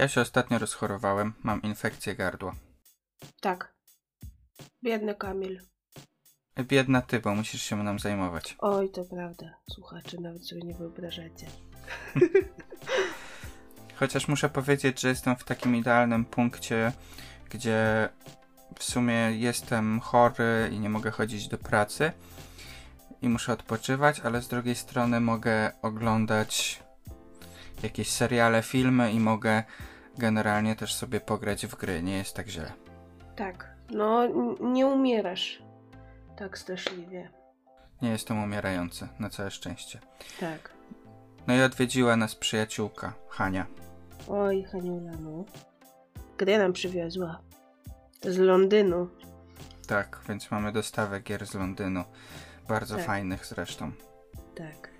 Ja się ostatnio rozchorowałem, mam infekcję gardła. Tak. Biedny Kamil. Biedna ty, bo musisz się nam zajmować. Oj, to prawda. Słuchacze nawet sobie nie wyobrażacie. Chociaż muszę powiedzieć, że jestem w takim idealnym punkcie, gdzie w sumie jestem chory i nie mogę chodzić do pracy i muszę odpoczywać, ale z drugiej strony mogę oglądać jakieś seriale, filmy i mogę generalnie też sobie pograć w gry. Nie jest tak źle. Tak. No, nie umierasz tak straszliwie. Nie jestem umierający, na całe szczęście. Tak. No i odwiedziła nas przyjaciółka, Hania. Oj, Haniula, no. Gry nam przywiozła. Z Londynu. Tak, więc mamy dostawę gier z Londynu. Bardzo Tak. fajnych zresztą. Tak.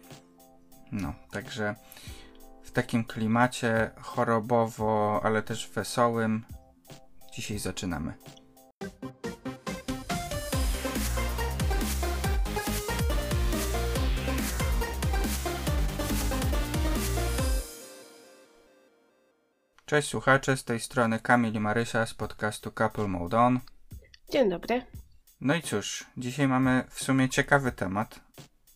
No, także w takim klimacie chorobowo, ale też wesołym dzisiaj zaczynamy. Cześć słuchacze, z tej strony Kamil i Marysia z podcastu Couple Mode On. Dzień dobry. No i cóż, dzisiaj mamy w sumie ciekawy temat,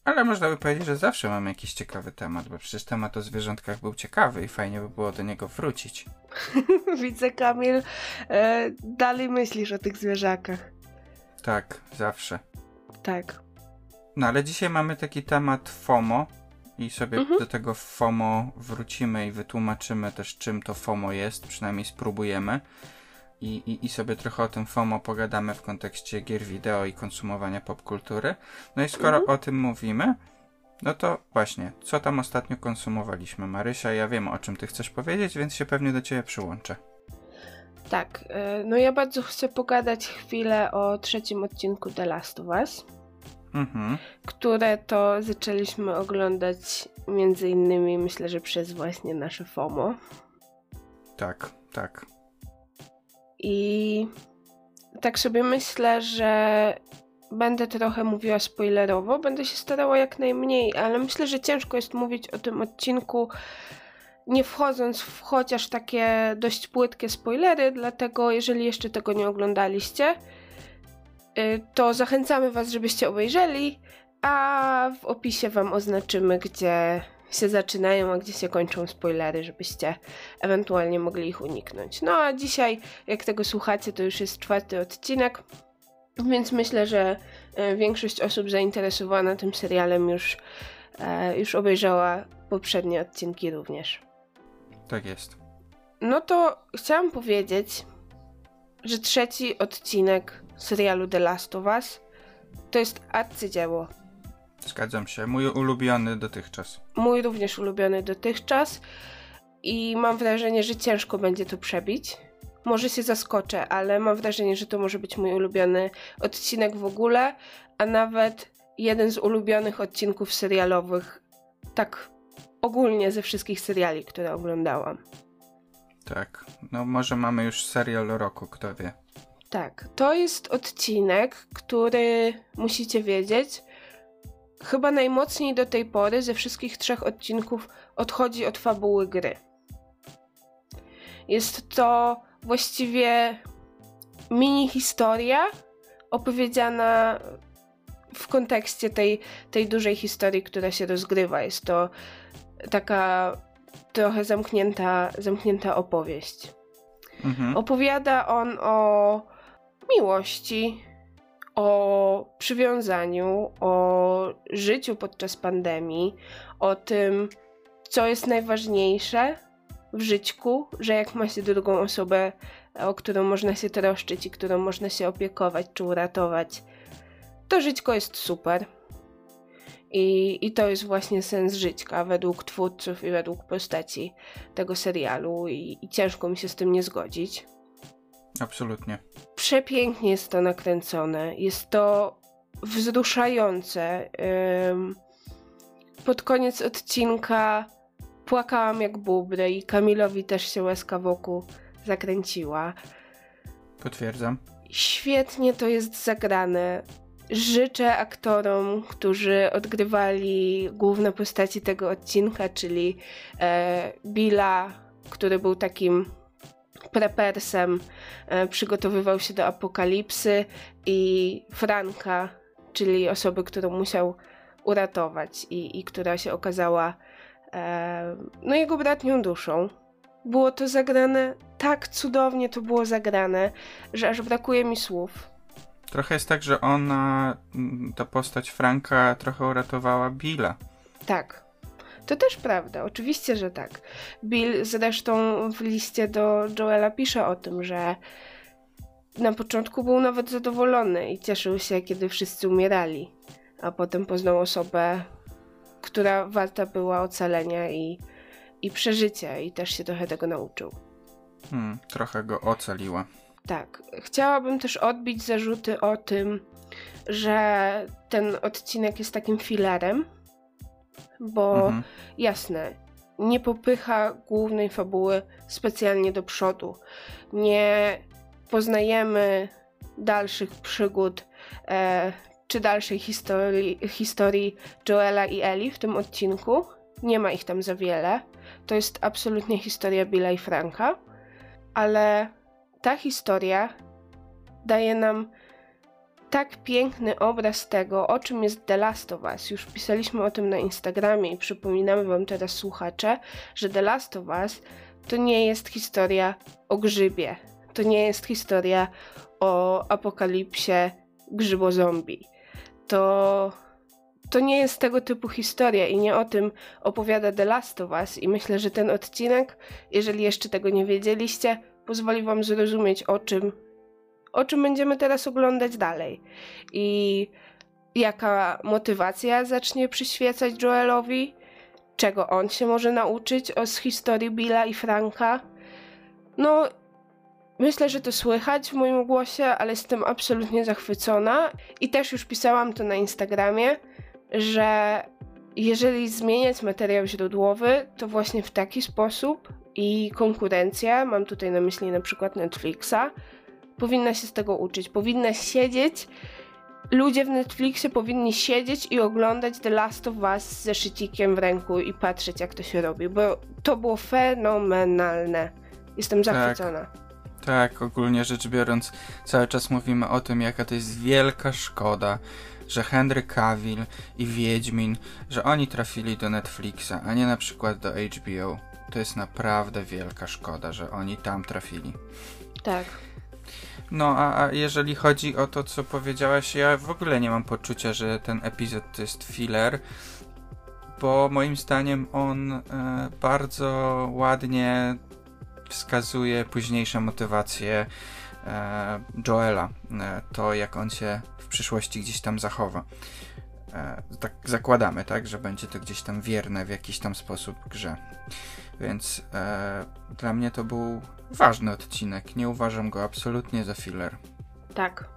ale można by powiedzieć, że zawsze mamy jakiś ciekawy temat, bo przecież temat o zwierzątkach był ciekawy i fajnie by było do niego wrócić. Widzę, Kamil, e, dalej myślisz o tych zwierzakach. Tak, zawsze. Tak. No ale dzisiaj mamy taki temat FOMO i sobie Mhm. do tego FOMO wrócimy i wytłumaczymy też czym to FOMO jest, przynajmniej spróbujemy. I, i, I sobie trochę o tym FOMO pogadamy w kontekście gier wideo i konsumowania popkultury. No i skoro Mhm. o tym mówimy, no to właśnie, co tam ostatnio konsumowaliśmy? Marysia, ja wiem o czym ty chcesz powiedzieć, więc się pewnie do ciebie przyłączę. Tak. E, no ja bardzo chcę pogadać chwilę o trzecim odcinku The Last of Us, Mhm, które to zaczęliśmy oglądać między innymi, myślę, że przez właśnie nasze FOMO. tak, tak. I tak sobie myślę, że będę trochę mówiła spoilerowo, będę się starała jak najmniej, ale myślę, że ciężko jest mówić o tym odcinku nie wchodząc w chociaż takie dość płytkie spoilery, dlatego jeżeli jeszcze tego nie oglądaliście, y, to zachęcamy Was, żebyście obejrzeli, a w opisie Wam oznaczymy, gdzie się zaczynają, a gdzie się kończą spoilery, żebyście ewentualnie mogli ich uniknąć. No a dzisiaj, jak tego słuchacie, to już jest czwarty odcinek, więc myślę, że e, większość osób zainteresowana tym serialem już, e, już obejrzała poprzednie odcinki również. Tak jest. No to chciałam powiedzieć, że trzeci odcinek serialu The Last of Us to jest arcydzieło. Zgadzam się. Mój ulubiony dotychczas. Mój również ulubiony dotychczas i mam wrażenie, że ciężko będzie to przebić. Może się zaskoczę, ale mam wrażenie, że to może być mój ulubiony odcinek w ogóle, a nawet jeden z ulubionych odcinków serialowych, tak ogólnie ze wszystkich seriali, które oglądałam. Tak. No może mamy już serial roku, kto wie. Tak, to jest odcinek, który musicie wiedzieć, chyba najmocniej do tej pory ze wszystkich trzech odcinków odchodzi od fabuły gry. Jest to właściwie mini historia opowiedziana w kontekście tej, tej dużej historii, która się rozgrywa. Jest to taka trochę zamknięta, zamknięta opowieść. Mhm. Opowiada on o miłości, o przywiązaniu, o życiu podczas pandemii, o tym, co jest najważniejsze w życiu, że jak ma się drugą osobę, o którą można się troszczyć i którą można się opiekować czy uratować, to żyćko jest super. I, I to jest właśnie sens żyćka według twórców i według postaci tego serialu, i, i ciężko mi się z tym nie zgodzić. Absolutnie. Przepięknie jest to nakręcone. Jest to wzruszające. Pod koniec odcinka płakałam jak bubry i Kamilowi też się łezka wokół zakręciła. Potwierdzam. Świetnie to jest zagrane. Życzę aktorom, którzy odgrywali główne postaci tego odcinka, czyli e, Billa który był takim prepersem, e, przygotowywał się do apokalipsy i Franka, czyli osoby, którą musiał uratować i, i która się okazała e, no jego bratnią duszą. Było to zagrane tak cudownie, to było zagrane, że aż brakuje mi słów. Trochę jest tak, że ona, ta postać Franka, trochę uratowała Billa. Tak. To też prawda, oczywiście, że tak. Bill zresztą w liście do Joela pisze o tym, że na początku był nawet zadowolony i cieszył się, kiedy wszyscy umierali, a potem poznał osobę, która warta była ocalenia i, i przeżycia, i też się trochę tego nauczył. Hmm, trochę go ocaliła. Tak. Chciałabym też odbić zarzuty o tym, że ten odcinek jest takim filarem, bo mhm. jasne, nie popycha głównej fabuły specjalnie do przodu. Nie poznajemy dalszych przygód e, czy dalszej historii, historii Joela i Eli w tym odcinku. Nie ma ich tam za wiele. To jest absolutnie historia Billa i Franka, ale ta historia daje nam tak piękny obraz tego, o czym jest The Last of Us. Już pisaliśmy o tym na Instagramie i przypominamy Wam teraz, słuchacze, że The Last of Us to nie jest historia o grzybie. To nie jest historia o apokalipsie grzybo-zombie. To, to nie jest tego typu historia i nie o tym opowiada The Last of Us. I myślę, że ten odcinek, jeżeli jeszcze tego nie wiedzieliście, pozwoli Wam zrozumieć, o czym o czym będziemy teraz oglądać dalej. I jaka motywacja zacznie przyświecać Joelowi, czego on się może nauczyć z historii Billa i Franka. No, myślę, że to słychać w moim głosie, ale jestem absolutnie zachwycona i też już pisałam to na Instagramie, że jeżeli zmieniać materiał źródłowy, to właśnie w taki sposób i konkurencja, mam tutaj na myśli na przykład Netflixa, powinna się z tego uczyć. Powinna siedzieć, ludzie w Netflixie powinni siedzieć i oglądać The Last of Us ze szycikiem w ręku i patrzeć, jak to się robi, bo to było fenomenalne. Jestem tak. zachwycona. Tak. Tak, ogólnie rzecz biorąc, cały czas mówimy o tym, jaka to jest wielka szkoda, że Henry Cavill i Wiedźmin, że oni trafili do Netflixa, a nie na przykład do HBO. To jest naprawdę wielka szkoda, że oni tam trafili. Tak. No, a, a jeżeli chodzi o to, co powiedziałaś, ja w ogóle nie mam poczucia, że ten epizod to jest filler, bo moim zdaniem on e, bardzo ładnie wskazuje późniejsze motywacje e, Joela, e, to jak on się w przyszłości gdzieś tam zachowa. Tak zakładamy, tak, że będzie to gdzieś tam wierne w jakiś tam sposób grze. Więc e, dla mnie to był ważny odcinek. Nie uważam go absolutnie za filler. Tak.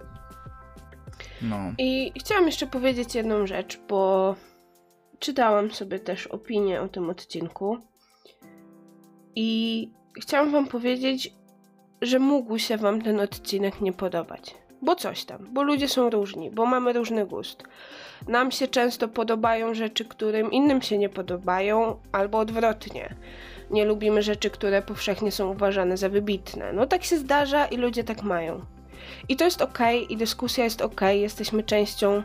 No. I chciałam jeszcze powiedzieć jedną rzecz, bo czytałam sobie też opinię o tym odcinku. I chciałam Wam powiedzieć, że mógł się Wam ten odcinek nie podobać. Bo coś tam, bo ludzie są różni, bo mamy różny gust. Nam się często podobają rzeczy, którym innym się nie podobają, albo odwrotnie nie lubimy rzeczy, które powszechnie są uważane za wybitne. No tak się zdarza i ludzie tak mają. I to jest ok, i dyskusja jest ok, jesteśmy częścią,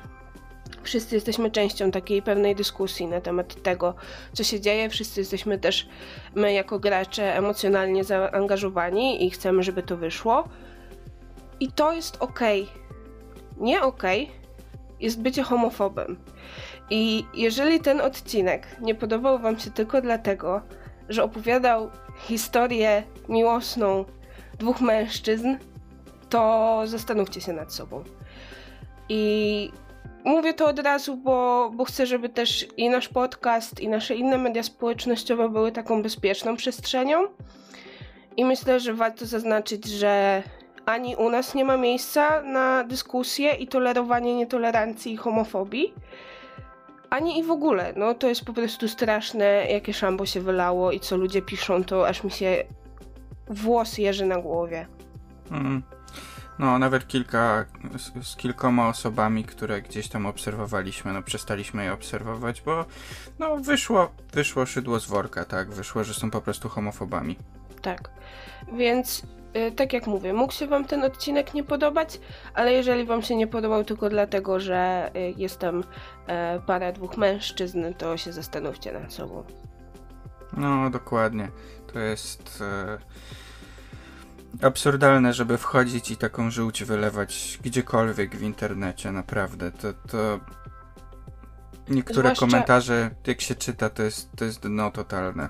wszyscy jesteśmy częścią takiej pewnej dyskusji na temat tego, co się dzieje. Wszyscy jesteśmy też, my jako gracze, emocjonalnie zaangażowani i chcemy, żeby to wyszło. I to jest ok. Nie ok jest bycie homofobem. I jeżeli ten odcinek nie podobał Wam się tylko dlatego, że opowiadał historię miłosną dwóch mężczyzn, to zastanówcie się nad sobą. I mówię to od razu, bo, bo chcę, żeby też i nasz podcast, i nasze inne media społecznościowe były taką bezpieczną przestrzenią. I myślę, że warto zaznaczyć, że ani u nas nie ma miejsca na dyskusję i tolerowanie nietolerancji i homofobii ani i w ogóle. No to jest po prostu straszne, jakie szambo się wylało i co ludzie piszą, to aż mi się włos jeży na głowie. Mm. No, nawet kilka, z, z, kilkoma osobami, które gdzieś tam obserwowaliśmy, no przestaliśmy je obserwować, bo no wyszło, wyszło szydło z worka, tak, wyszło, że są po prostu homofobami. Tak, więc tak jak mówię, mógł się wam ten odcinek nie podobać, ale jeżeli wam się nie podobał tylko dlatego, że y, jest tam e, para dwóch mężczyzn, to się zastanówcie nad sobą. No, dokładnie. To jest... E absurdalne, żeby wchodzić i taką żółć wylewać gdziekolwiek w internecie, naprawdę. To, to... Niektóre Zwłaszcza... komentarze, jak się czyta, to jest, to jest dno totalne.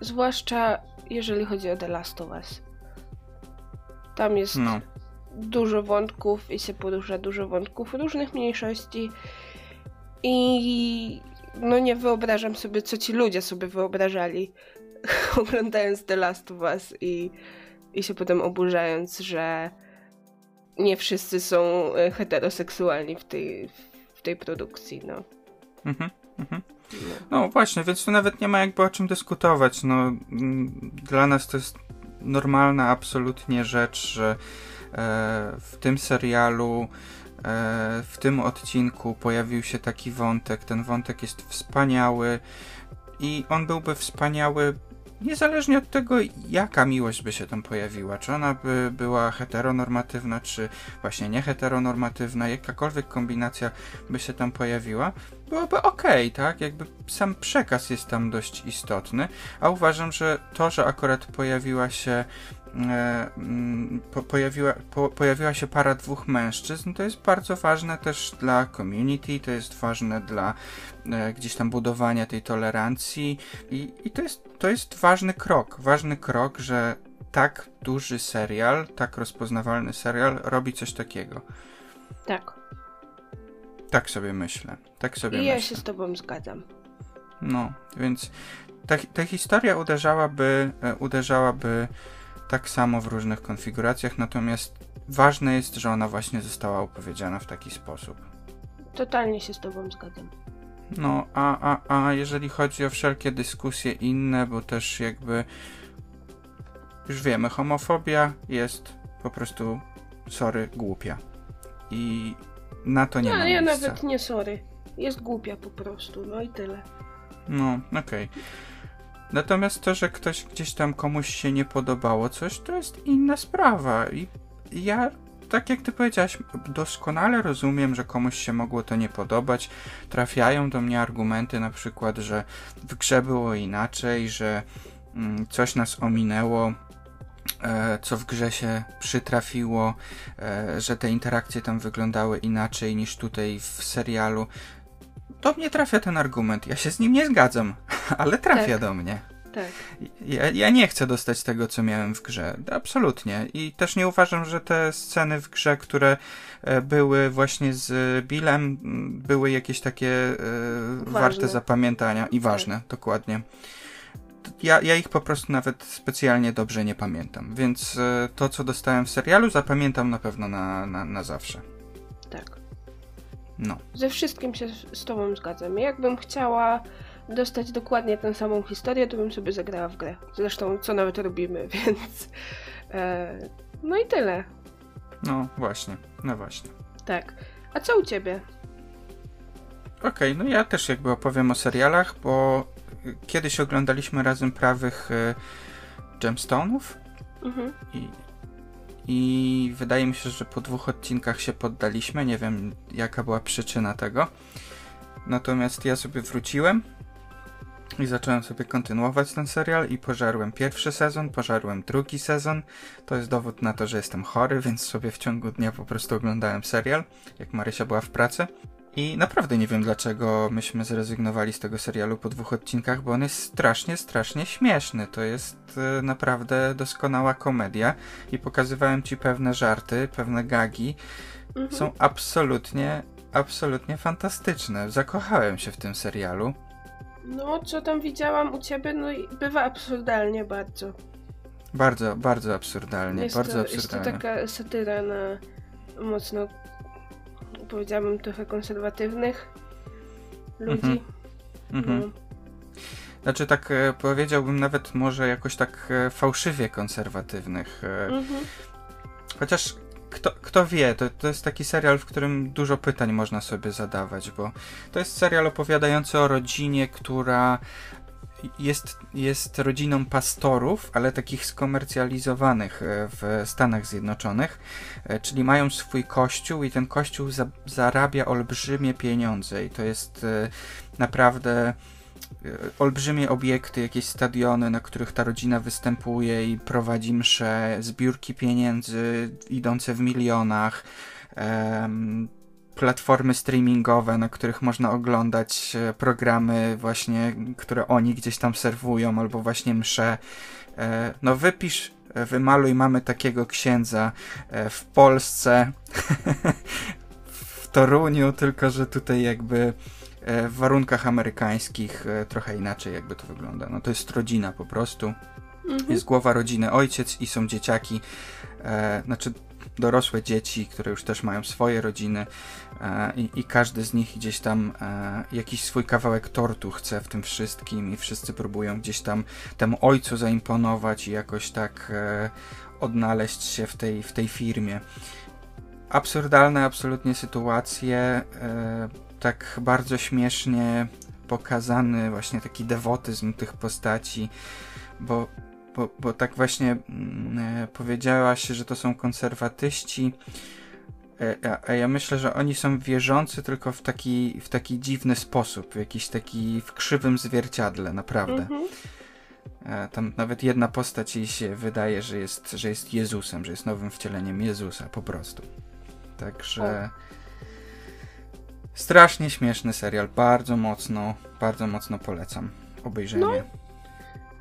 Zwłaszcza jeżeli chodzi o The Last of Us. Tam jest no. dużo wątków i się porusza dużo wątków różnych mniejszości i no nie wyobrażam sobie, co ci ludzie sobie wyobrażali oglądając The Last of Us i i się potem oburzając, że nie wszyscy są e, heteroseksualni w tej, w tej produkcji, no. Mhm, mhm. No. no właśnie, więc tu nawet nie ma jakby o czym dyskutować. No, mm, dla nas to jest normalna absolutnie rzecz, że e, w tym serialu, e, w tym odcinku pojawił się taki wątek. Ten wątek jest wspaniały i on byłby wspaniały niezależnie od tego, jaka miłość by się tam pojawiła, czy ona by była heteronormatywna, czy właśnie nieheteronormatywna, jakakolwiek kombinacja by się tam pojawiła, byłoby ok, tak? Jakby sam przekaz jest tam dość istotny, a uważam, że to, że akurat pojawiła się po, pojawiła, po, pojawiła się para dwóch mężczyzn, to jest bardzo ważne też dla community, to jest ważne dla e, gdzieś tam budowania tej tolerancji i, i to, jest, to jest ważny krok, ważny krok, że tak duży serial, tak rozpoznawalny serial robi coś takiego. Tak. Tak sobie myślę. Tak sobie I myślę. ja się z tobą zgadzam. No, więc ta, ta historia uderzałaby, e, uderzałaby tak samo w różnych konfiguracjach, natomiast ważne jest, że ona właśnie została opowiedziana w taki sposób. Totalnie się z Tobą zgadzam. No, a, a, a jeżeli chodzi o wszelkie dyskusje inne, bo też jakby już wiemy, homofobia jest po prostu sorry, głupia. I na to nie no, ma ja miejsca. nawet nie sorry. Jest głupia po prostu, no i tyle. No, okej. Okay. Natomiast to, że ktoś gdzieś tam komuś się nie podobało coś, to jest inna sprawa. I ja, tak jak ty powiedziałaś, doskonale rozumiem, że komuś się mogło to nie podobać. Trafiają do mnie argumenty na przykład, że w grze było inaczej, że mm, coś nas ominęło, e, co w grze się przytrafiło, e, że te interakcje tam wyglądały inaczej niż tutaj w serialu do mnie trafia ten argument. Ja się z nim nie zgadzam, ale trafia tak. do mnie. Tak. Ja, ja, nie chcę dostać tego, co miałem w grze. Absolutnie. I też nie uważam, że te sceny w grze, które e, były właśnie z Billem, były jakieś takie e, warte zapamiętania i ważne, tak. dokładnie. Ja, ja ich po prostu nawet specjalnie dobrze nie pamiętam, więc e, to, co dostałem w serialu, zapamiętam na pewno na, na, na zawsze. Tak. No. Ze wszystkim się z Tobą zgadzam. Jakbym chciała dostać dokładnie tę samą historię, to bym sobie zagrała w grę. Zresztą, co nawet robimy, więc. E, no i tyle. No właśnie, no właśnie. Tak. A co u Ciebie? Okej, okay, no ja też jakby opowiem o serialach, bo kiedyś oglądaliśmy razem prawych y, Gemstone'ów. Mhm. I i wydaje mi się, że po dwóch odcinkach się poddaliśmy. Nie wiem, jaka była przyczyna tego. Natomiast ja sobie wróciłem i zacząłem sobie kontynuować ten serial i pożarłem pierwszy sezon, pożarłem drugi sezon. To jest dowód na to, że jestem chory, więc sobie w ciągu dnia po prostu oglądałem serial, jak Marysia była w pracy. I naprawdę nie wiem, dlaczego myśmy zrezygnowali z tego serialu po dwóch odcinkach, bo on jest strasznie, strasznie śmieszny. To jest e, naprawdę doskonała komedia i pokazywałem ci pewne żarty, pewne gagi. Mhm. Są absolutnie, absolutnie fantastyczne. Zakochałem się w tym serialu. No, co tam widziałam u ciebie, no i bywa absurdalnie bardzo. Bardzo, bardzo absurdalnie, jest bardzo to, absurdalnie. Jest to taka satyra na mocno powiedziałabym, trochę konserwatywnych ludzi. Mhm. No. Znaczy tak e, powiedziałbym nawet może jakoś tak e, fałszywie konserwatywnych. E, mhm. Chociaż kto, kto wie, to, to jest taki serial, w którym dużo pytań można sobie zadawać, bo to jest serial opowiadający o rodzinie, która jest, jest rodziną pastorów, ale takich skomercjalizowanych e, w Stanach Zjednoczonych, e, czyli mają swój kościół i ten kościół za, zarabia olbrzymie pieniądze i to jest e, naprawdę olbrzymie obiekty, jakieś stadiony, na których ta rodzina występuje i prowadzi msze, zbiórki pieniędzy idące w milionach, platformy streamingowe, na których można oglądać e, programy właśnie, które oni gdzieś tam serwują, albo właśnie msze. E, no wypisz, e, wymaluj, mamy takiego księdza w Polsce, w Toruniu, tylko że tutaj jakby w warunkach amerykańskich trochę inaczej jakby to wygląda. No to jest rodzina po prostu. Mhm. Jest głowa rodziny, ojciec i są dzieciaki. E, znaczy dorosłe dzieci, które już też mają swoje rodziny e, i, i, każdy z nich gdzieś tam e, jakiś swój kawałek tortu chce w tym wszystkim i wszyscy próbują gdzieś tam temu ojcu zaimponować i jakoś tak e, odnaleźć się w tej, w tej firmie. Absurdalne absolutnie sytuacje, tak bardzo śmiesznie pokazany właśnie taki dewotyzm tych postaci, bo bo, bo tak właśnie mm, e, powiedziałaś, że to są konserwatyści, e, a, ja myślę, że oni są wierzący tylko w taki, w taki dziwny sposób, w jakiś taki w krzywym zwierciadle, naprawdę. Mhm. E, tam nawet jedna postać jej się wydaje, że jest, że jest Jezusem, że jest nowym wcieleniem Jezusa, po prostu. Także. Strasznie śmieszny serial, bardzo mocno, bardzo mocno polecam obejrzenie. No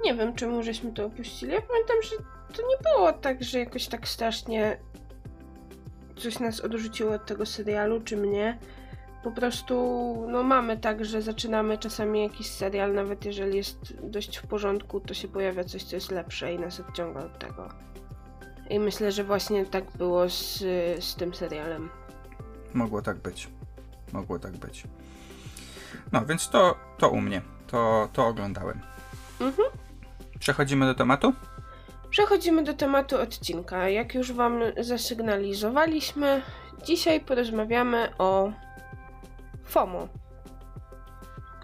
nie wiem, czemu żeśmy to opuścili. Ja pamiętam, że to nie było tak, że jakoś tak strasznie coś nas odrzuciło od tego serialu, czy mnie. Po prostu, no mamy tak, że zaczynamy czasami jakiś serial, nawet jeżeli jest dość w porządku, to się pojawia coś, co jest lepsze i nas odciąga od tego. I myślę, że właśnie tak było z, z tym serialem. Mogło tak być. Mogło tak być. No, więc to, to u mnie. To, to oglądałem. Mhm. Przechodzimy do tematu? Przechodzimy do tematu odcinka. Jak już Wam zasygnalizowaliśmy, dzisiaj porozmawiamy o FOMO.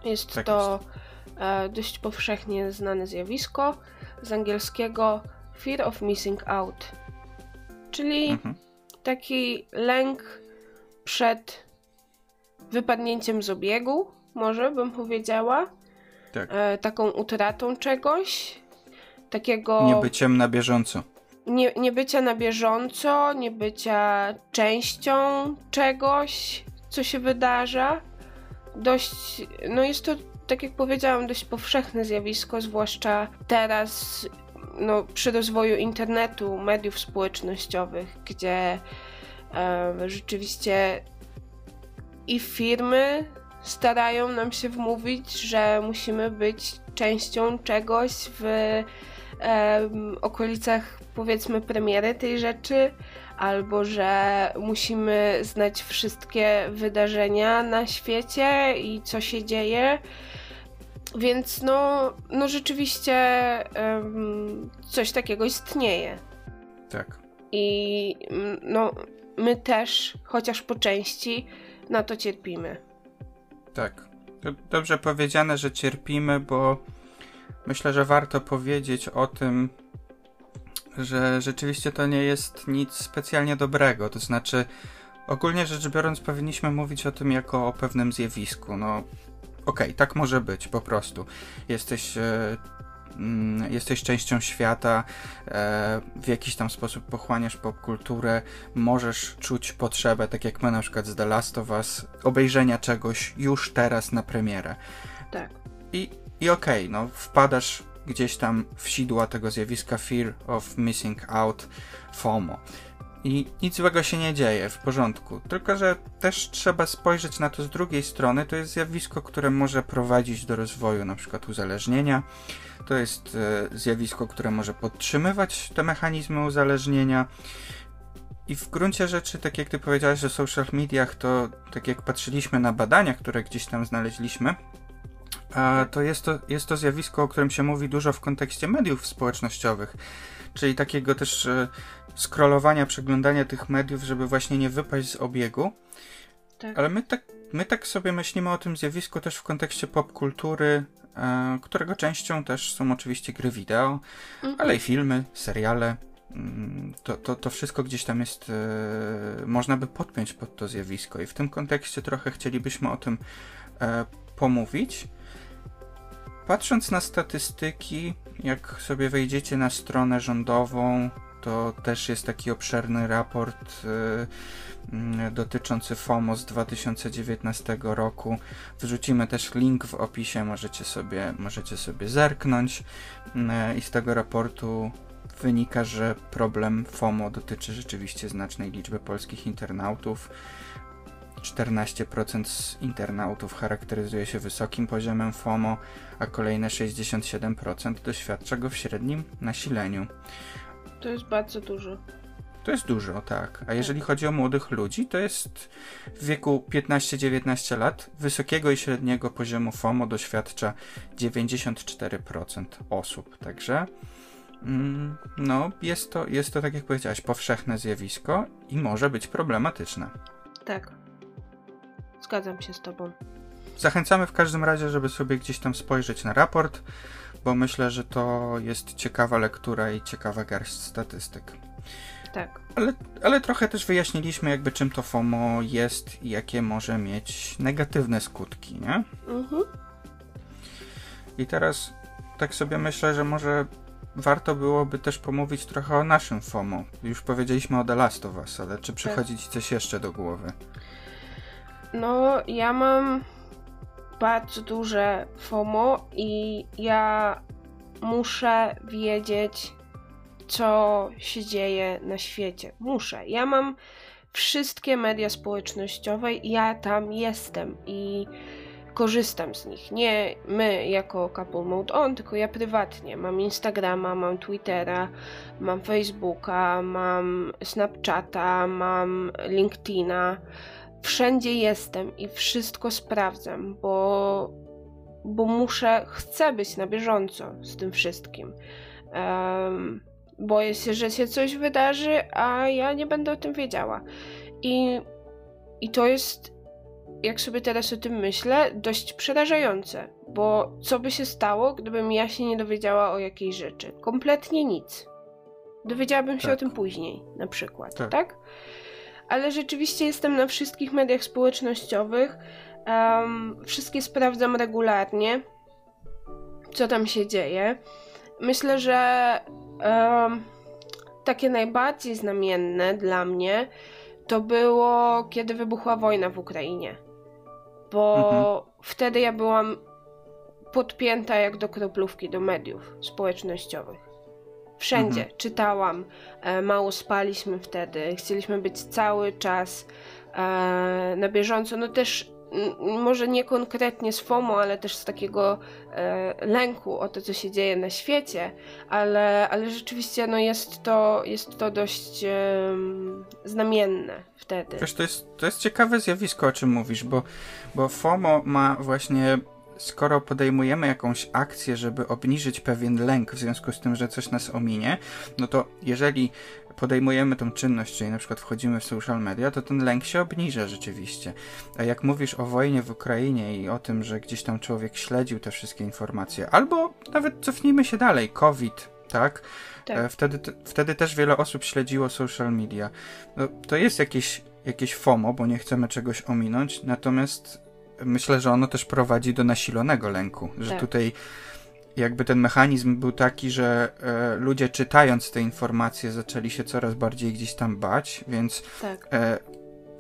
Jest tak to jest. E, dość powszechnie znane zjawisko z angielskiego Fear of Missing Out, czyli mhm. taki lęk przed wypadnięciem z obiegu, może bym powiedziała. Tak. E, taką utratą czegoś, takiego... Nie byciem na bieżąco. Nie, nie bycia na bieżąco, nie bycia częścią czegoś, co się wydarza. Dość, no jest to, tak jak powiedziałam, dość powszechne zjawisko, zwłaszcza teraz, no, przy rozwoju internetu, mediów społecznościowych, gdzie e, rzeczywiście i firmy starają nam się wmówić, że musimy być częścią czegoś w okolicach powiedzmy premiery tej rzeczy, albo że musimy znać wszystkie wydarzenia na świecie i co się dzieje. Więc no, no rzeczywiście um, coś takiego istnieje. Tak. I no, my też, chociaż po części, na to cierpimy. Tak. Dobrze powiedziane, że cierpimy, bo myślę, że warto powiedzieć o tym, że rzeczywiście to nie jest nic specjalnie dobrego. To znaczy, ogólnie rzecz biorąc, powinniśmy mówić o tym jako o pewnym zjawisku. No, okej, okay, tak może być, po prostu. Jesteś. E, mm, jesteś częścią świata, e, w jakiś tam sposób pochłaniasz popkulturę, możesz czuć potrzebę, tak jak my na przykład z The Last of Us, obejrzenia czegoś już teraz na premierę. Tak. I i okej, okay, no wpadasz gdzieś tam w sidła tego zjawiska Fear of Missing Out, FOMO. I nic złego się nie dzieje, w porządku. Tylko, że też trzeba spojrzeć na to z drugiej strony. To jest zjawisko, które może prowadzić do rozwoju na przykład uzależnienia. To jest e, zjawisko, które może podtrzymywać te mechanizmy uzależnienia. I w gruncie rzeczy, tak jak ty powiedziałeś o social mediach, to tak jak patrzyliśmy na badania, które gdzieś tam znaleźliśmy, to jest to, jest to zjawisko, o którym się mówi dużo w kontekście mediów społecznościowych. czyli takiego też e, scrollowania, przeglądania tych mediów, żeby właśnie nie wypaść z obiegu. Tak. Ale my tak, my tak sobie myślimy o tym zjawisku też w kontekście popkultury, e, którego częścią też są oczywiście gry wideo, mhm. ale i filmy, seriale. Mm, to, to, to wszystko gdzieś tam jest, e, można by podpiąć pod to zjawisko, i w tym kontekście trochę chcielibyśmy o tym pomówić. Patrząc na statystyki, jak sobie wejdziecie na stronę rządową, to też jest taki obszerny raport y, dotyczący FOMO z 2019 roku. Wrzucimy też link w opisie, możecie sobie, możecie sobie zerknąć. Y, I z tego raportu wynika, że problem FOMO dotyczy rzeczywiście znacznej liczby polskich internautów. 14% internautów charakteryzuje się wysokim poziomem FOMO, a kolejne 67% doświadcza go w średnim nasileniu. To jest bardzo dużo. To jest dużo, tak. A jeżeli chodzi o młodych ludzi, to jest w wieku 15-19 lat wysokiego i średniego poziomu FOMO doświadcza 94% osób. Także mm, no, jest to, jest to, tak jak powiedziałaś, powszechne zjawisko i może być problematyczne. Tak. Zgadzam się z Tobą. Zachęcamy w każdym razie, żeby sobie gdzieś tam spojrzeć na raport, bo myślę, że to jest ciekawa lektura i ciekawa garść statystyk. Tak. Ale, ale trochę też wyjaśniliśmy, jakby czym to FOMO jest i jakie może mieć negatywne skutki, nie? Mhm. I teraz tak sobie myślę, że może warto byłoby też pomówić trochę o naszym FOMO. Już powiedzieliśmy o The Last of Us, ale czy przychodzi tak. ci coś jeszcze do głowy? No, ja mam bardzo duże FOMO i ja muszę wiedzieć, co się dzieje na świecie. Muszę. Ja mam wszystkie media społecznościowe, ja tam jestem i korzystam z nich. Nie my jako Couple Mode On, tylko ja prywatnie. Mam Instagrama, mam Twittera, mam Facebooka, mam Snapchata, mam LinkedIna wszędzie jestem i wszystko sprawdzam, bo, bo muszę, chcę być na bieżąco z tym wszystkim. Um, boję się, że się coś wydarzy, a ja nie będę o tym wiedziała. I, i to jest, jak sobie teraz o tym myślę, dość przerażające, bo co by się stało, gdybym ja się nie dowiedziała o jakiejś rzeczy? Kompletnie nic. Dowiedziałabym się tak. o tym później, na przykład, tak? tak? Ale rzeczywiście jestem na wszystkich mediach społecznościowych. Um, wszystkie sprawdzam regularnie, co tam się dzieje. Myślę, że um, takie najbardziej znamienne dla mnie to było, kiedy wybuchła wojna w Ukrainie. Bo mhm. wtedy ja byłam podpięta jak do kroplówki do mediów społecznościowych. Wszędzie mhm. czytałam, e, mało spaliśmy wtedy, chcieliśmy być cały czas e, na bieżąco. No też może nie konkretnie z FOMO, ale też z takiego e, lęku o to, co się dzieje na świecie, ale, ale rzeczywiście no jest, to, jest to dość e, znamienne wtedy. Wiesz, to jest, to jest ciekawe zjawisko, o czym mówisz, bo, bo FOMO ma właśnie skoro podejmujemy jakąś akcję, żeby obniżyć pewien lęk w związku z tym, że coś nas ominie, no to jeżeli podejmujemy tą czynność, czyli na przykład wchodzimy w social media, to ten lęk się obniża rzeczywiście. A jak mówisz o wojnie w Ukrainie i o tym, że gdzieś tam człowiek śledził te wszystkie informacje, albo nawet cofnijmy się dalej, COVID, tak? tak. E, wtedy, wtedy też wiele osób śledziło social media. No, to jest jakieś, jakieś FOMO, bo nie chcemy czegoś ominąć, natomiast myślę, że ono też prowadzi do nasilonego lęku, że tak. tutaj jakby ten mechanizm był taki, że e, ludzie czytając te informacje zaczęli się coraz bardziej gdzieś tam bać, więc tak. e,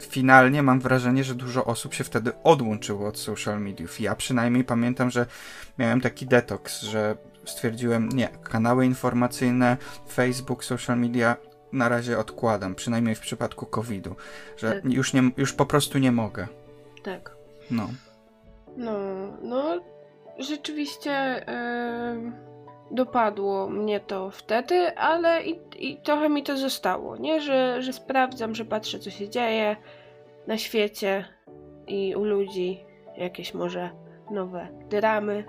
finalnie mam wrażenie, że dużo osób się wtedy odłączyło od social mediów. Ja przynajmniej pamiętam, że miałem taki detoks, że stwierdziłem, nie, kanały informacyjne, Facebook, social media na razie odkładam, przynajmniej w przypadku COVID-u, że tak. już, nie, już po prostu nie mogę. Tak. No. No, no, rzeczywiście yy, dopadło mnie to wtedy, ale i, i trochę mi to zostało, nie? Że, że sprawdzam, że patrzę, co się dzieje na świecie i u ludzi, jakieś może nowe dramy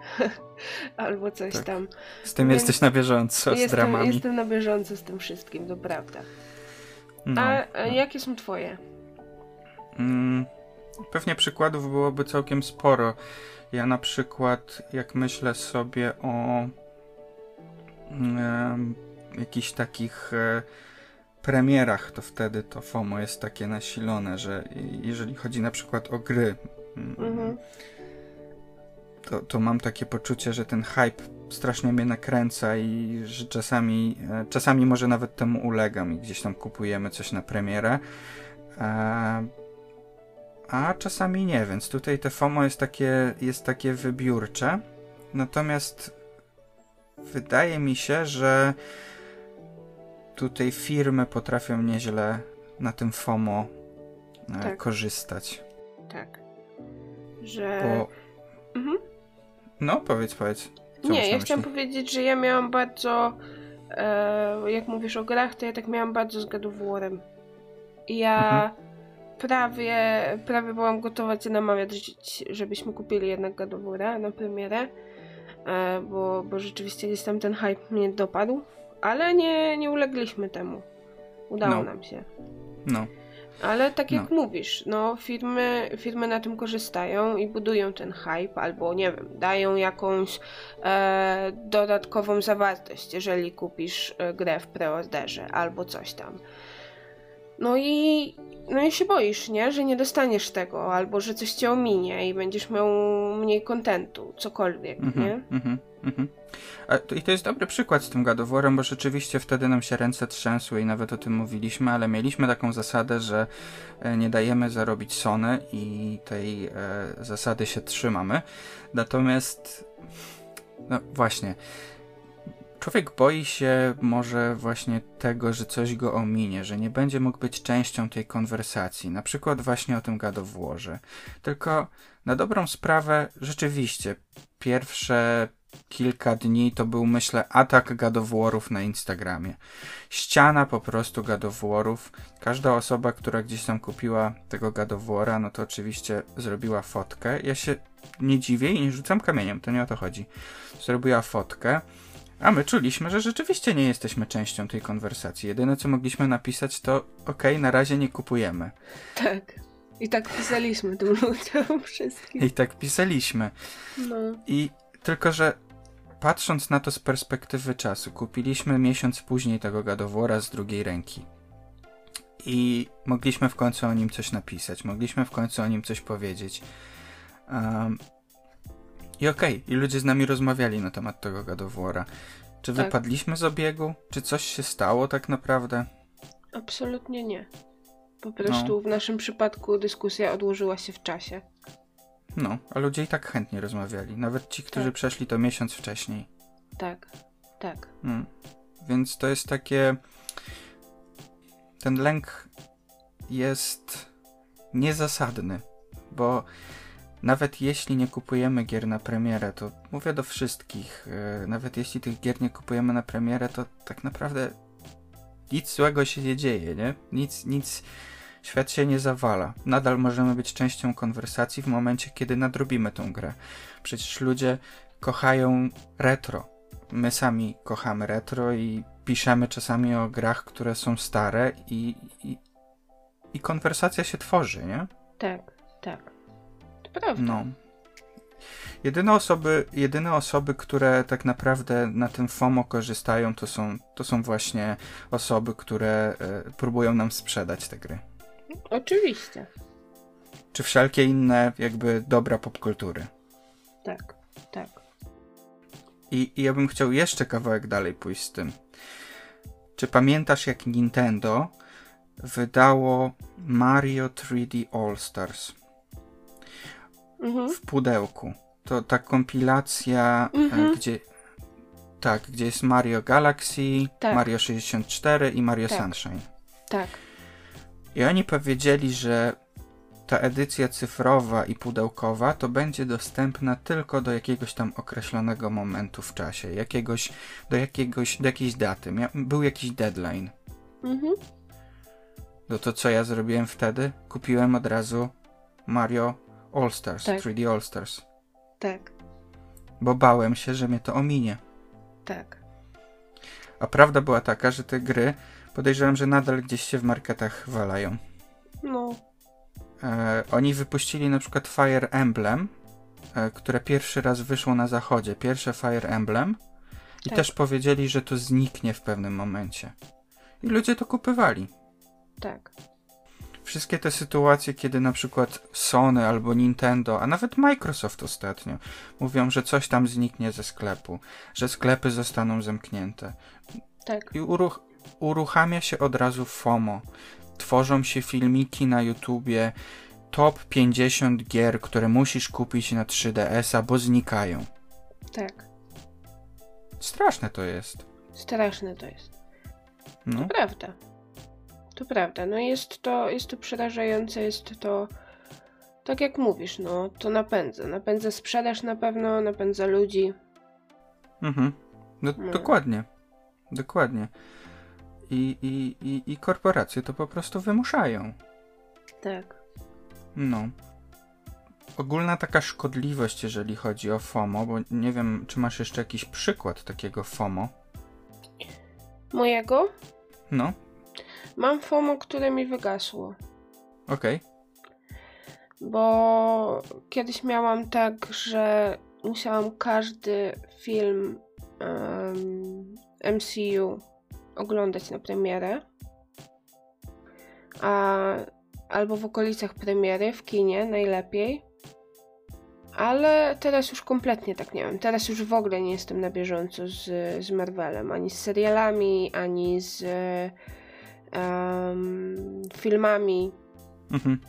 albo coś Tak. tam. Z tym Więc jesteś na bieżąco, z Jestem, dramami. jestem na bieżąco z tym wszystkim, to prawda. No. A, a jakie są twoje? Mm, pewnie przykładów byłoby całkiem sporo. Ja na przykład, jak myślę sobie o em, jakichś takich e, premierach, to wtedy to FOMO jest takie nasilone, że jeżeli chodzi na przykład o gry, mm, Mhm. to, to mam takie poczucie, że ten hype strasznie mnie nakręca i że czasami, e, czasami może nawet temu ulegam i gdzieś tam kupujemy coś na premierę. E, a czasami nie, więc tutaj te FOMO jest takie, jest takie wybiórcze. Natomiast wydaje mi się, że tutaj firmy potrafią nieźle na tym FOMO e, Tak. korzystać. Tak. Że. Bo... Mhm. No, powiedz, powiedz. Co Nie, ja chciałam powiedzieć, że ja miałam bardzo. E, jak mówisz o grach, to ja tak miałam bardzo z God of War'em. Ja Mhm. Prawie, prawie byłam gotowa cię namawiać, żebyśmy kupili jednak War'a na premierę. E, bo, bo rzeczywiście gdzieś tam ten hype mnie dopadł. Ale nie, nie ulegliśmy temu. Udało No. nam się. No. Ale tak jak No. mówisz, no firmy, firmy na tym korzystają i budują ten hype, albo nie wiem, dają jakąś e, dodatkową zawartość, jeżeli kupisz e, grę w preorderze albo coś tam. No i, no i się boisz, nie? Że nie dostaniesz tego, albo że coś cię ominie i będziesz miał mniej kontentu, cokolwiek, Mhm, nie? mhm, mhm. A to, I to jest dobry przykład z tym War'em, bo rzeczywiście wtedy nam się ręce trzęsły i nawet o tym mówiliśmy, ale mieliśmy taką zasadę, że e, nie dajemy zarobić Sony i tej e, zasady się trzymamy. Natomiast, no właśnie, człowiek boi się może właśnie tego, że coś go ominie, że nie będzie mógł być częścią tej konwersacji. Na przykład właśnie o tym Warze. Tylko na dobrą sprawę, rzeczywiście, pierwsze kilka dni to był, myślę, atak Warów na Instagramie. Ściana po prostu Warów. Każda osoba, która gdzieś tam kupiła tego Wara, no to oczywiście zrobiła fotkę. Ja się nie dziwię i nie rzucam kamieniem, to nie o to chodzi. Zrobiła fotkę. A my czuliśmy, że rzeczywiście nie jesteśmy częścią tej konwersacji. Jedyne co mogliśmy napisać to okej, na razie nie kupujemy. Tak. I tak pisaliśmy tym ludziom wszystkim. I tak pisaliśmy. No. I tylko, że patrząc na to z perspektywy czasu, kupiliśmy miesiąc później tego gadowora z drugiej ręki. I mogliśmy w końcu o nim coś napisać, mogliśmy w końcu o nim coś powiedzieć. Um, I okej, i ludzie z nami rozmawiali na temat tego gadowora. Czy Tak. wypadliśmy z obiegu? Czy coś się stało tak naprawdę? Absolutnie nie. Po prostu w naszym przypadku dyskusja odłożyła się w czasie. No, a ludzie i tak chętnie rozmawiali. Nawet ci, którzy Tak. przeszli to miesiąc wcześniej. Tak, tak. Mm. Więc to jest takie. Ten lęk jest niezasadny, bo nawet jeśli nie kupujemy gier na premierę, to mówię do wszystkich, e, nawet jeśli tych gier nie kupujemy na premierę, to tak naprawdę nic złego się nie dzieje, nie? Nic, nic, świat się nie zawala. Nadal możemy być częścią konwersacji w momencie, kiedy nadrobimy tą grę. Przecież ludzie kochają retro my sami kochamy retro i piszemy czasami o grach, które są stare i, i, i konwersacja się tworzy, nie? Tak, tak. To prawda. No. Jedyne osoby, jedyne osoby, które tak naprawdę na tym FOMO korzystają, to są, to są właśnie osoby, które e, próbują nam sprzedać te gry. Oczywiście. Czy wszelkie inne jakby dobra popkultury. Tak, tak. I, I ja bym chciał jeszcze kawałek dalej pójść z tym. Czy pamiętasz, jak Nintendo wydało Mario 3D All Stars Mhm. w pudełku? To ta kompilacja, e, Mhm. gdzie. Tak, gdzie jest Mario Galaxy, Tak. Mario 64 i Mario Tak. Sunshine. Tak. I oni powiedzieli, że ta edycja cyfrowa i pudełkowa to będzie dostępna tylko do jakiegoś tam określonego momentu w czasie, jakiegoś, do, jakiegoś, do jakiejś daty. Mia- był jakiś deadline. Mhm. No to co ja zrobiłem wtedy? Kupiłem od razu Mario All Stars, Tak. 3D All Stars. Tak, bo bałem się, że mnie to ominie. tak. A prawda była taka, że te gry podejrzewam, że nadal gdzieś się w marketach walają. No, E, oni wypuścili na przykład Fire Emblem, e, które pierwszy raz wyszło na zachodzie. Pierwsze Fire Emblem. I Tak. też powiedzieli, że to zniknie w pewnym momencie. I ludzie to kupywali. tak. Wszystkie te sytuacje, kiedy na przykład Sony albo Nintendo, a nawet Microsoft ostatnio, mówią, że coś tam zniknie ze sklepu, że sklepy zostaną zamknięte. Tak, I uruch uruchamia się od razu FOMO. Tworzą się filmiki na YouTubie, top 50 gier, które musisz kupić na 3DS-a, bo znikają. tak. Straszne to jest. Straszne to jest. No, To prawda. To prawda. No jest to, jest to przerażające, jest to tak jak mówisz, no to napędza. Napędza sprzedaż na pewno, napędza ludzi. mhm. no No. dokładnie. Dokładnie. I, i, i, I korporacje to po prostu wymuszają. Tak. No. Ogólna taka szkodliwość, jeżeli chodzi o FOMO, bo nie wiem, czy masz jeszcze jakiś przykład takiego FOMO. Mojego? No, Mam FOMO, które mi wygasło. okej. Bo kiedyś miałam tak, że musiałam każdy film em, MCU oglądać na premierę. A, albo w okolicach premiery, w kinie najlepiej. Ale teraz już kompletnie tak nie mam. Teraz już w ogóle nie jestem na bieżąco z, z Marvelem. Ani z serialami, ani z em, filmami. Mhm.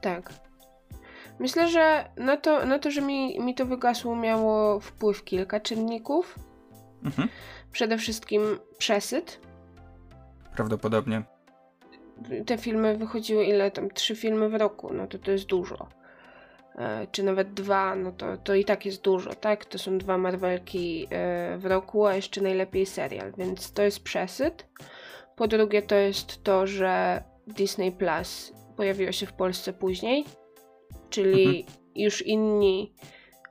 Tak. Myślę, że na to, na to że mi, mi to wygasło, miało wpływ kilka czynników. Mhm. Przede wszystkim przesyt. Prawdopodobnie. Te filmy wychodziły ile tam? Trzy filmy w roku, no to to jest dużo. E, czy nawet dwa, no to, to i tak jest dużo, tak? To są dwa Marvelki e, w roku, a jeszcze najlepiej serial, więc to jest przesyt. Po drugie to jest to, że Disney Plus pojawiło się w Polsce później, czyli już inni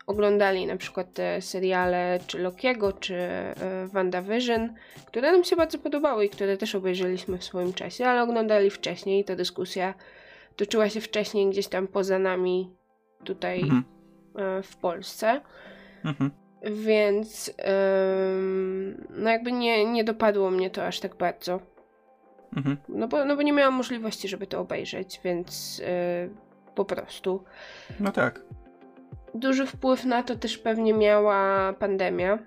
oglądali na przykład te seriale czy Lokiego, czy e, WandaVision, które nam się bardzo podobały i które też obejrzeliśmy w swoim czasie, ale oglądali wcześniej. Ta dyskusja toczyła się wcześniej gdzieś tam poza nami tutaj Mhm. e, w Polsce. Mhm. Więc no jakby nie, nie dopadło mnie to aż tak bardzo. Mhm. No bo, no bo nie miałam możliwości, żeby to obejrzeć, więc e, po prostu. No tak. Duży wpływ na to też pewnie miała pandemia,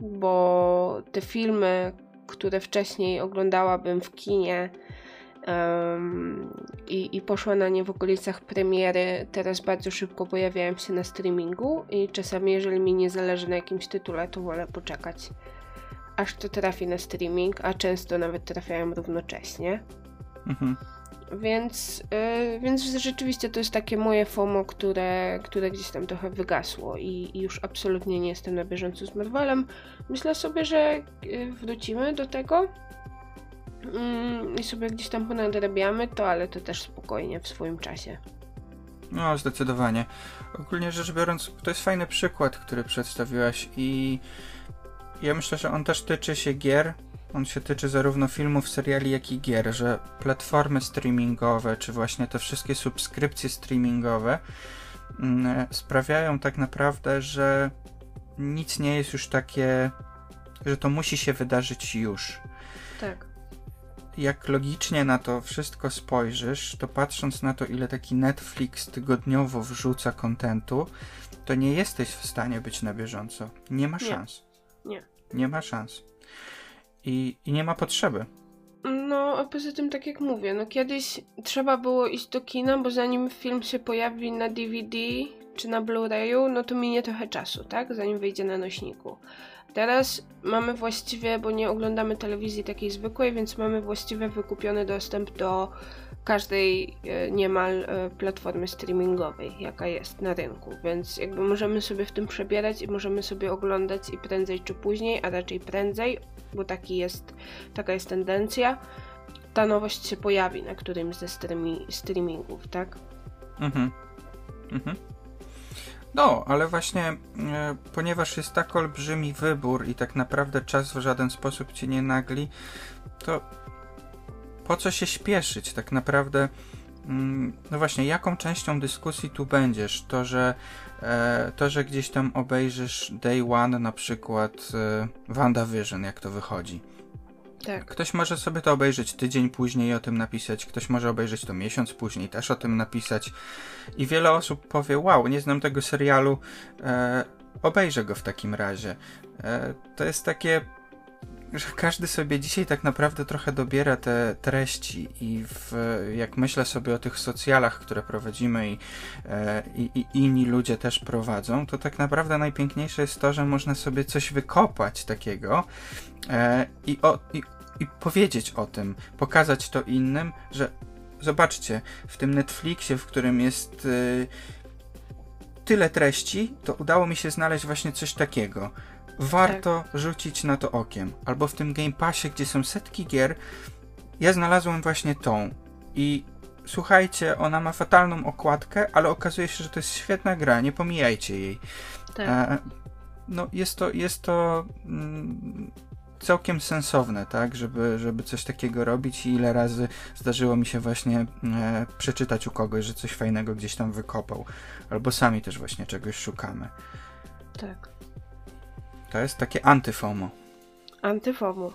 bo te filmy, które wcześniej oglądałabym w kinie em, i, i poszła na nie w okolicach premiery, teraz bardzo szybko pojawiają się na streamingu i czasami, jeżeli mi nie zależy na jakimś tytule, to wolę poczekać, aż to trafi na streaming, a często nawet trafiają równocześnie. Mhm. Więc, yy, więc rzeczywiście to jest takie moje FOMO, które, które gdzieś tam trochę wygasło i, i już absolutnie nie jestem na bieżąco z Marvelem. Myślę sobie, że yy, wrócimy do tego mm, i sobie gdzieś tam ponadrabiamy to, ale to też spokojnie w swoim czasie. No, zdecydowanie. Ogólnie rzecz biorąc, to jest fajny przykład, który przedstawiłaś i ja myślę, że on też tyczy się gier. On się tyczy zarówno filmów, seriali, jak i gier, że platformy streamingowe, czy właśnie te wszystkie subskrypcje streamingowe mm, sprawiają tak naprawdę, że nic nie jest już takie, że to musi się wydarzyć już Tak. jak logicznie na to wszystko spojrzysz, to patrząc na to, ile taki Netflix tygodniowo wrzuca kontentu, to nie jesteś w stanie być na bieżąco. Nie ma szans. Nie. Nie ma szans. I, I nie ma potrzeby. No, a poza tym, tak jak mówię, no kiedyś trzeba było iść do kina, bo zanim film się pojawi na DVD czy na Blu-rayu, no to minie trochę czasu, tak? Zanim wyjdzie na nośniku. Teraz mamy właściwie, bo nie oglądamy telewizji takiej zwykłej, więc mamy właściwie wykupiony dostęp do każdej e, niemal e, platformy streamingowej, jaka jest na rynku, więc jakby możemy sobie w tym przebierać i możemy sobie oglądać i prędzej czy później, a raczej prędzej, bo taki jest, taka jest tendencja, ta nowość się pojawi na którymś ze streami, streamingów, tak? Mhm. Mhm. No, ale właśnie e, ponieważ jest tak olbrzymi wybór i tak naprawdę czas w żaden sposób ci nie nagli, to po co się śpieszyć? Tak naprawdę, mm, no właśnie, jaką częścią dyskusji tu będziesz? To, że, e, to, że gdzieś tam obejrzysz Day One na przykład e, WandaVision, jak to wychodzi. Tak. Ktoś może sobie to obejrzeć tydzień później i o tym napisać, ktoś może obejrzeć to miesiąc później też o tym napisać. I wiele osób powie: Wow, nie znam tego serialu, e, obejrzę go w takim razie. E, to jest takie że każdy sobie dzisiaj tak naprawdę trochę dobiera te treści i w, jak myślę sobie o tych socjalach, które prowadzimy i, e, i, i, inni ludzie też prowadzą, to tak naprawdę najpiękniejsze jest to, że można sobie coś wykopać takiego e, i, o, i, i powiedzieć o tym, pokazać to innym, że zobaczcie, w tym Netflixie, w którym jest y, tyle treści, to udało mi się znaleźć właśnie coś takiego warto tak. rzucić na to okiem. Albo w tym Game Passie, gdzie są setki gier, ja znalazłem właśnie tą. I słuchajcie, ona ma fatalną okładkę, ale okazuje się, że to jest świetna gra, nie pomijajcie jej. Tak. E, no, jest to, jest to mm, całkiem sensowne, tak, żeby, żeby coś takiego robić i ile razy zdarzyło mi się właśnie e, przeczytać u kogoś, że coś fajnego gdzieś tam wykopał. Albo sami też właśnie czegoś szukamy. Tak. To jest takie antyfomo. Antyfomo.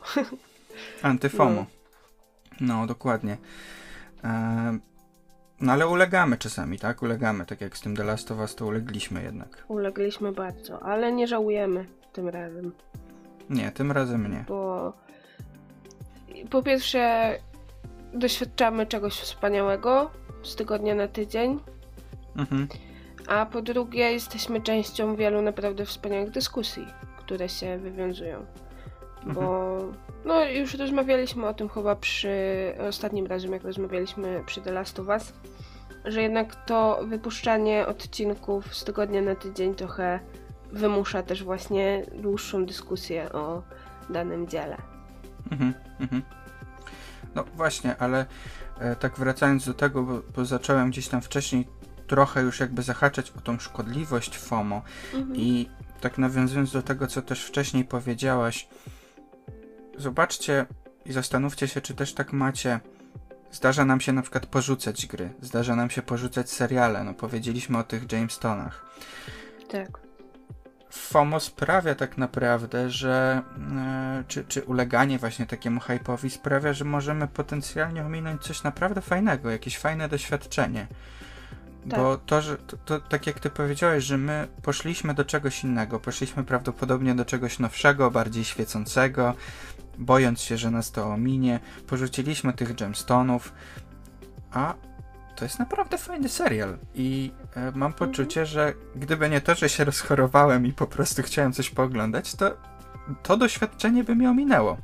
Antyfomo. No, no dokładnie. E, no ale ulegamy czasami, tak? Ulegamy, tak jak z tym The Last of Us to ulegliśmy jednak. Ulegliśmy bardzo, ale nie żałujemy tym razem. Nie, tym razem nie. Bo po pierwsze doświadczamy czegoś wspaniałego z tygodnia na tydzień. Mhm. A po drugie jesteśmy częścią wielu naprawdę wspaniałych dyskusji które się wywiązują. Bo mhm. no już rozmawialiśmy o tym chyba przy ostatnim razem, jak rozmawialiśmy przy The Last of Us, że jednak to wypuszczanie odcinków z tygodnia na tydzień trochę wymusza też właśnie dłuższą dyskusję o danym dziele. Mhm, mhm. No właśnie, ale e, tak wracając do tego, bo, bo, zacząłem gdzieś tam wcześniej trochę już jakby zahaczać o tą szkodliwość FOMO mhm. i tak nawiązując do tego, co też wcześniej powiedziałaś, zobaczcie i zastanówcie się, czy też tak macie. Zdarza nam się na przykład porzucać gry, zdarza nam się porzucać seriale. No, powiedzieliśmy o tych Jamestonach. Tak. FOMO sprawia tak naprawdę, że e, czy, czy uleganie właśnie takiemu hype'owi sprawia, że możemy potencjalnie ominąć coś naprawdę fajnego, jakieś fajne doświadczenie. Tak. Bo to, że to, to, tak jak ty powiedziałeś, że my poszliśmy do czegoś innego, poszliśmy prawdopodobnie do czegoś nowszego, bardziej świecącego, bojąc się, że nas to ominie, porzuciliśmy tych gemstonów, a to jest naprawdę fajny serial i e, mam mhm. poczucie, że gdyby nie to, że się rozchorowałem i po prostu chciałem coś pooglądać, to to doświadczenie by mi ominęło.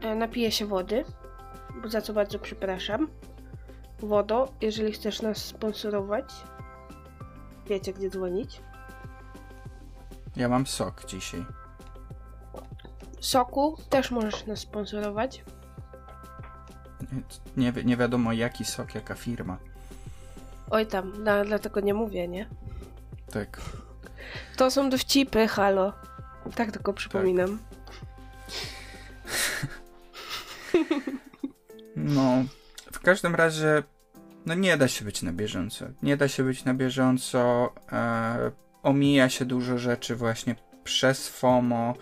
E, napiję się wody, za co bardzo przepraszam. Wodo, jeżeli chcesz nas sponsorować, wiecie gdzie dzwonić. Ja mam sok dzisiaj. Soku też możesz nas sponsorować. Nie, nie, nie wiadomo jaki sok, jaka firma. Oj tam, no, dlatego nie mówię, nie? Tak. To są dowcipy, halo. Tak tylko przypominam. Tak. No, w każdym razie no nie da się być na bieżąco. Nie da się być na bieżąco. E, omija się dużo rzeczy właśnie przez FOMO.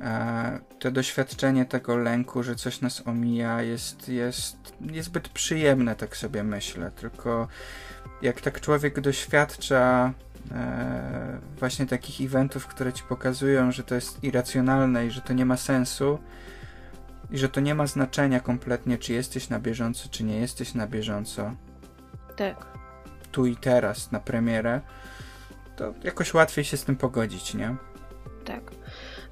E, to doświadczenie tego lęku, że coś nas omija, jest, jest niezbyt przyjemne, tak sobie myślę. Tylko jak tak człowiek doświadcza e, właśnie takich eventów, które ci pokazują, że to jest irracjonalne i że to nie ma sensu, i że to nie ma znaczenia kompletnie, czy jesteś na bieżąco, czy nie jesteś na bieżąco, tak. Tu i teraz na premierę, to jakoś łatwiej się z tym pogodzić, nie? Tak.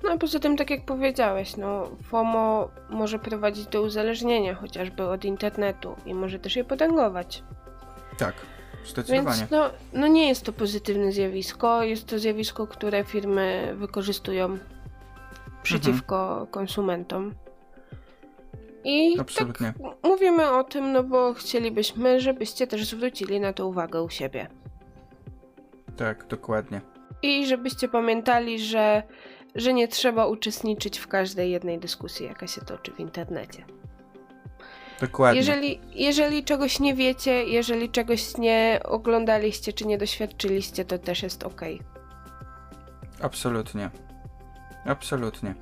No a poza tym, tak jak powiedziałeś, no FOMO może prowadzić do uzależnienia chociażby od internetu i może też je potęgować. Tak. Więc no, no nie jest to pozytywne zjawisko, jest to zjawisko, które firmy wykorzystują przeciwko mhm. konsumentom. I Absolutnie. tak mówimy o tym, no bo chcielibyśmy, żebyście też zwrócili na to uwagę u siebie. Tak, dokładnie. I żebyście pamiętali, że, że nie trzeba uczestniczyć w każdej jednej dyskusji, jaka się toczy w internecie. Dokładnie. Jeżeli, jeżeli czegoś nie wiecie, jeżeli czegoś nie oglądaliście czy nie doświadczyliście, to też jest ok. Absolutnie. Absolutnie.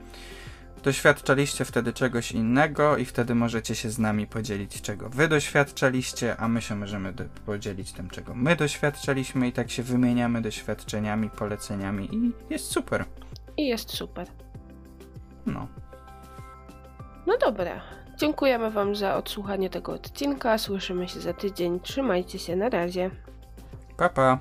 Doświadczaliście wtedy czegoś innego i wtedy możecie się z nami podzielić, czego wy doświadczaliście, a my się możemy podzielić tym, czego my doświadczaliśmy i tak się wymieniamy doświadczeniami, poleceniami i jest super. I jest super. No. No dobra. Dziękujemy Wam za odsłuchanie tego odcinka. Słyszymy się za tydzień. Trzymajcie się. Na razie. Pa, pa.